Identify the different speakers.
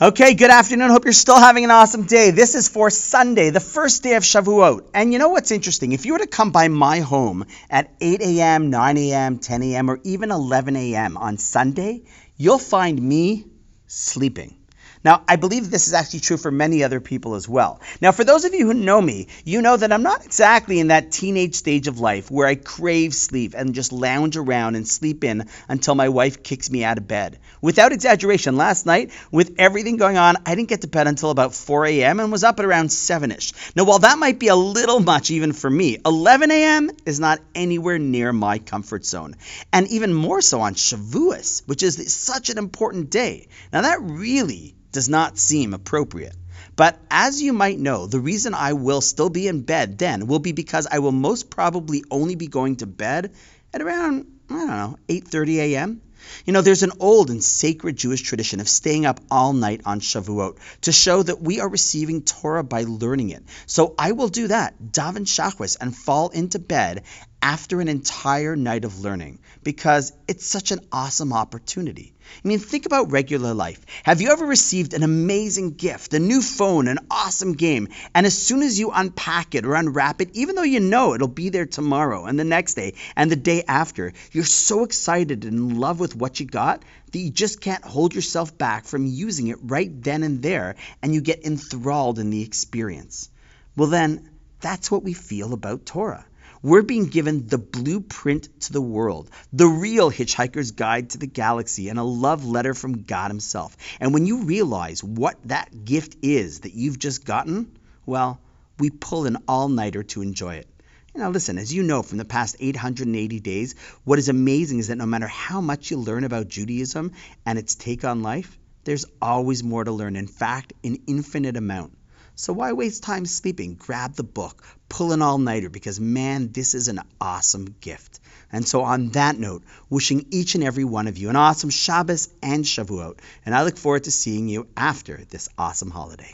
Speaker 1: Okay, good afternoon. Hope you're still having an awesome day. This is for Sunday, the first day of Shavuot. And you know what's interesting? If you were to come by my home at 8 a.m., 9 a.m., 10 a.m., or even 11 a.m. on Sunday, you'll find me sleeping. Now, I believe this is actually true for many other people as well. Now, for those of you who know me, you know that I'm not exactly in that teenage stage of life where I crave sleep and just lounge around and sleep in until my wife kicks me out of bed. Without exaggeration, last night, with everything going on, I didn't get to bed until about 4 a.m. and was up at around 7 ish. Now, while that might be a little much even for me, 11 a.m. is not anywhere near my comfort zone. And even more so on Shavuos, which is such an important day. Now, that really does not seem appropriate. But as you might know, the reason I will still be in bed then will be because I will most probably only be going to bed at around, I don't know, 8:30 a.m. You know, there's an old and sacred Jewish tradition of staying up all night on Shavuot to show that we are receiving Torah by learning it. So I will do that, daven shachris, and fall into bed after an entire night of learning because it's such an awesome opportunity. I mean, think about regular life. Have you ever received an amazing gift, a new phone, an awesome game, and as soon as you unpack it or unwrap it, even though you know it'll be there tomorrow and the next day and the day after, you're so excited and in love with what you got that you just can't hold yourself back from using it right then and there and you get enthralled in the experience? Well, then, that's what we feel about Torah. We're being given the blueprint to the world, the real Hitchhiker's Guide to the Galaxy, and a love letter from God Himself. And when you realize what that gift is that you've just gotten, well, we pull an all nighter to enjoy it. Now, listen, as you know from the past 880 days, what is amazing is that no matter how much you learn about Judaism and its take on life, there's always more to learn. In fact, an infinite amount. So why waste time sleeping? Grab the book, pull an all nighter because man, this is an awesome gift. And so, on that note, wishing each and every one of you an awesome Shabbos and Shavuot. And I look forward to seeing you after this awesome holiday.